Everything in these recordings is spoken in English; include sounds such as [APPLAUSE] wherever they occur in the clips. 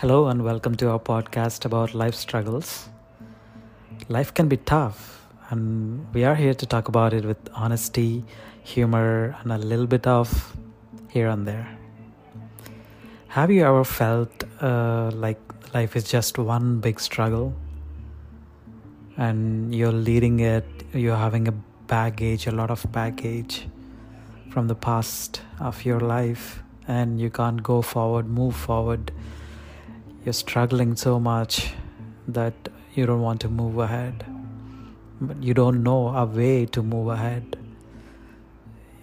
Hello, and welcome to our podcast about life struggles. Life can be tough, and we are here to talk about it with honesty, humor, and a little bit of here and there. Have you ever felt uh, like life is just one big struggle and you're leading it, you're having a baggage, a lot of baggage from the past of your life, and you can't go forward, move forward? You're struggling so much that you don't want to move ahead, but you don't know a way to move ahead.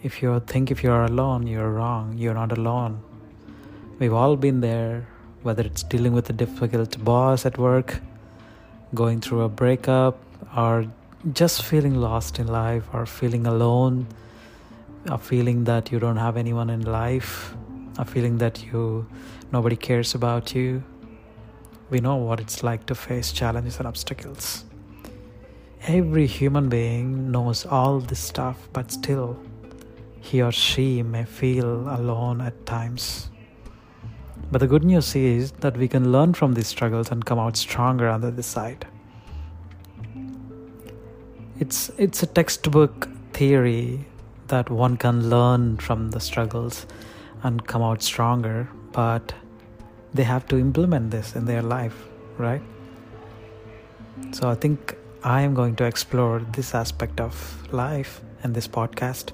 If you think if you're alone, you're wrong. You're not alone. We've all been there, whether it's dealing with a difficult boss at work, going through a breakup, or just feeling lost in life, or feeling alone, a feeling that you don't have anyone in life, a feeling that you nobody cares about you we know what it's like to face challenges and obstacles. Every human being knows all this stuff, but still, he or she may feel alone at times. But the good news is that we can learn from these struggles and come out stronger on the other side. It's, it's a textbook theory that one can learn from the struggles and come out stronger, but they have to implement this in their life, right? So I think I am going to explore this aspect of life in this podcast.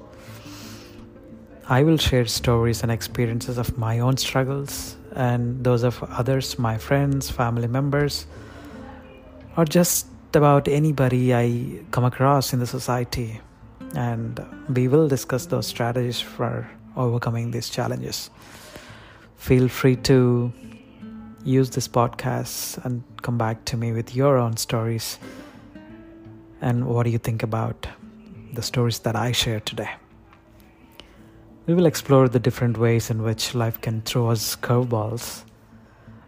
I will share stories and experiences of my own struggles and those of others, my friends, family members, or just about anybody I come across in the society. And we will discuss those strategies for overcoming these challenges. Feel free to use this podcast and come back to me with your own stories. And what do you think about the stories that I share today? We will explore the different ways in which life can throw us curveballs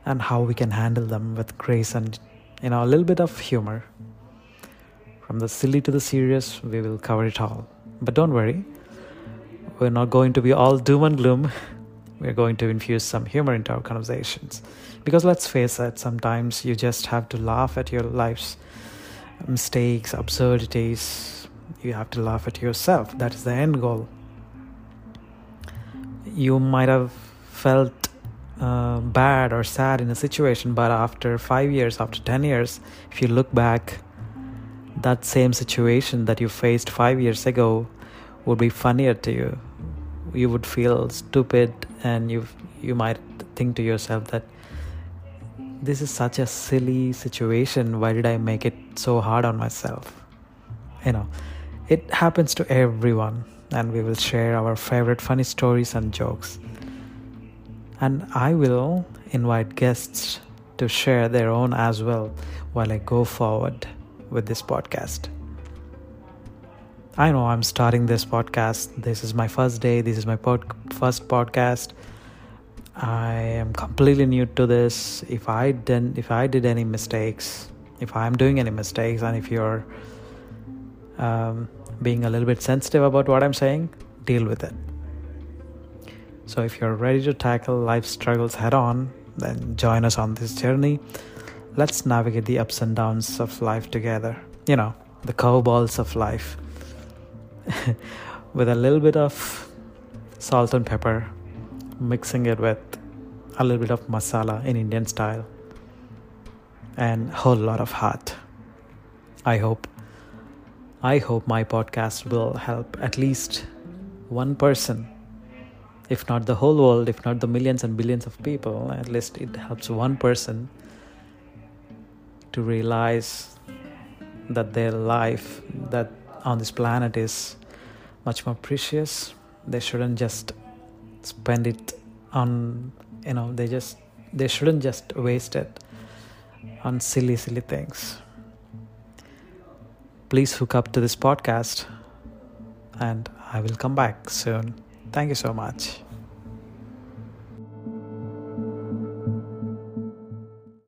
and how we can handle them with grace and you know a little bit of humor. From the silly to the serious, we will cover it all. But don't worry, we're not going to be all doom and gloom. [LAUGHS] We're going to infuse some humor into our conversations. Because let's face it, sometimes you just have to laugh at your life's mistakes, absurdities. You have to laugh at yourself. That is the end goal. You might have felt uh, bad or sad in a situation, but after five years, after 10 years, if you look back, that same situation that you faced five years ago would be funnier to you you would feel stupid and you you might think to yourself that this is such a silly situation. Why did i make it so hard on myself? You know it happens to everyone and we will share our favorite funny stories and jokes. And i will invite guests to share their own as well while i go forward with this podcast I know I'm starting this podcast. This is my first day. This is my pod- first podcast. I am completely new to this. If I didn't, if I did any mistakes, if I'm doing any mistakes, and if you're um, being a little bit sensitive about what I'm saying, deal with it. So if you're ready to tackle life struggles head on, then join us on this journey. Let's navigate the ups and downs of life together. You know, the curveballs of life [LAUGHS] with a little bit of salt and pepper, mixing it with a little bit of masala in Indian style, and a whole lot of heart. I hope. I hope my podcast will help at least one person, if not the whole world, if not the millions and billions of people, at least it helps one person to realize that their life, that on this planet is much more precious. They shouldn't just spend it on, you know, they just, they shouldn't just waste it on silly, silly things. Please hook up to this podcast and I will come back soon. Thank you so much.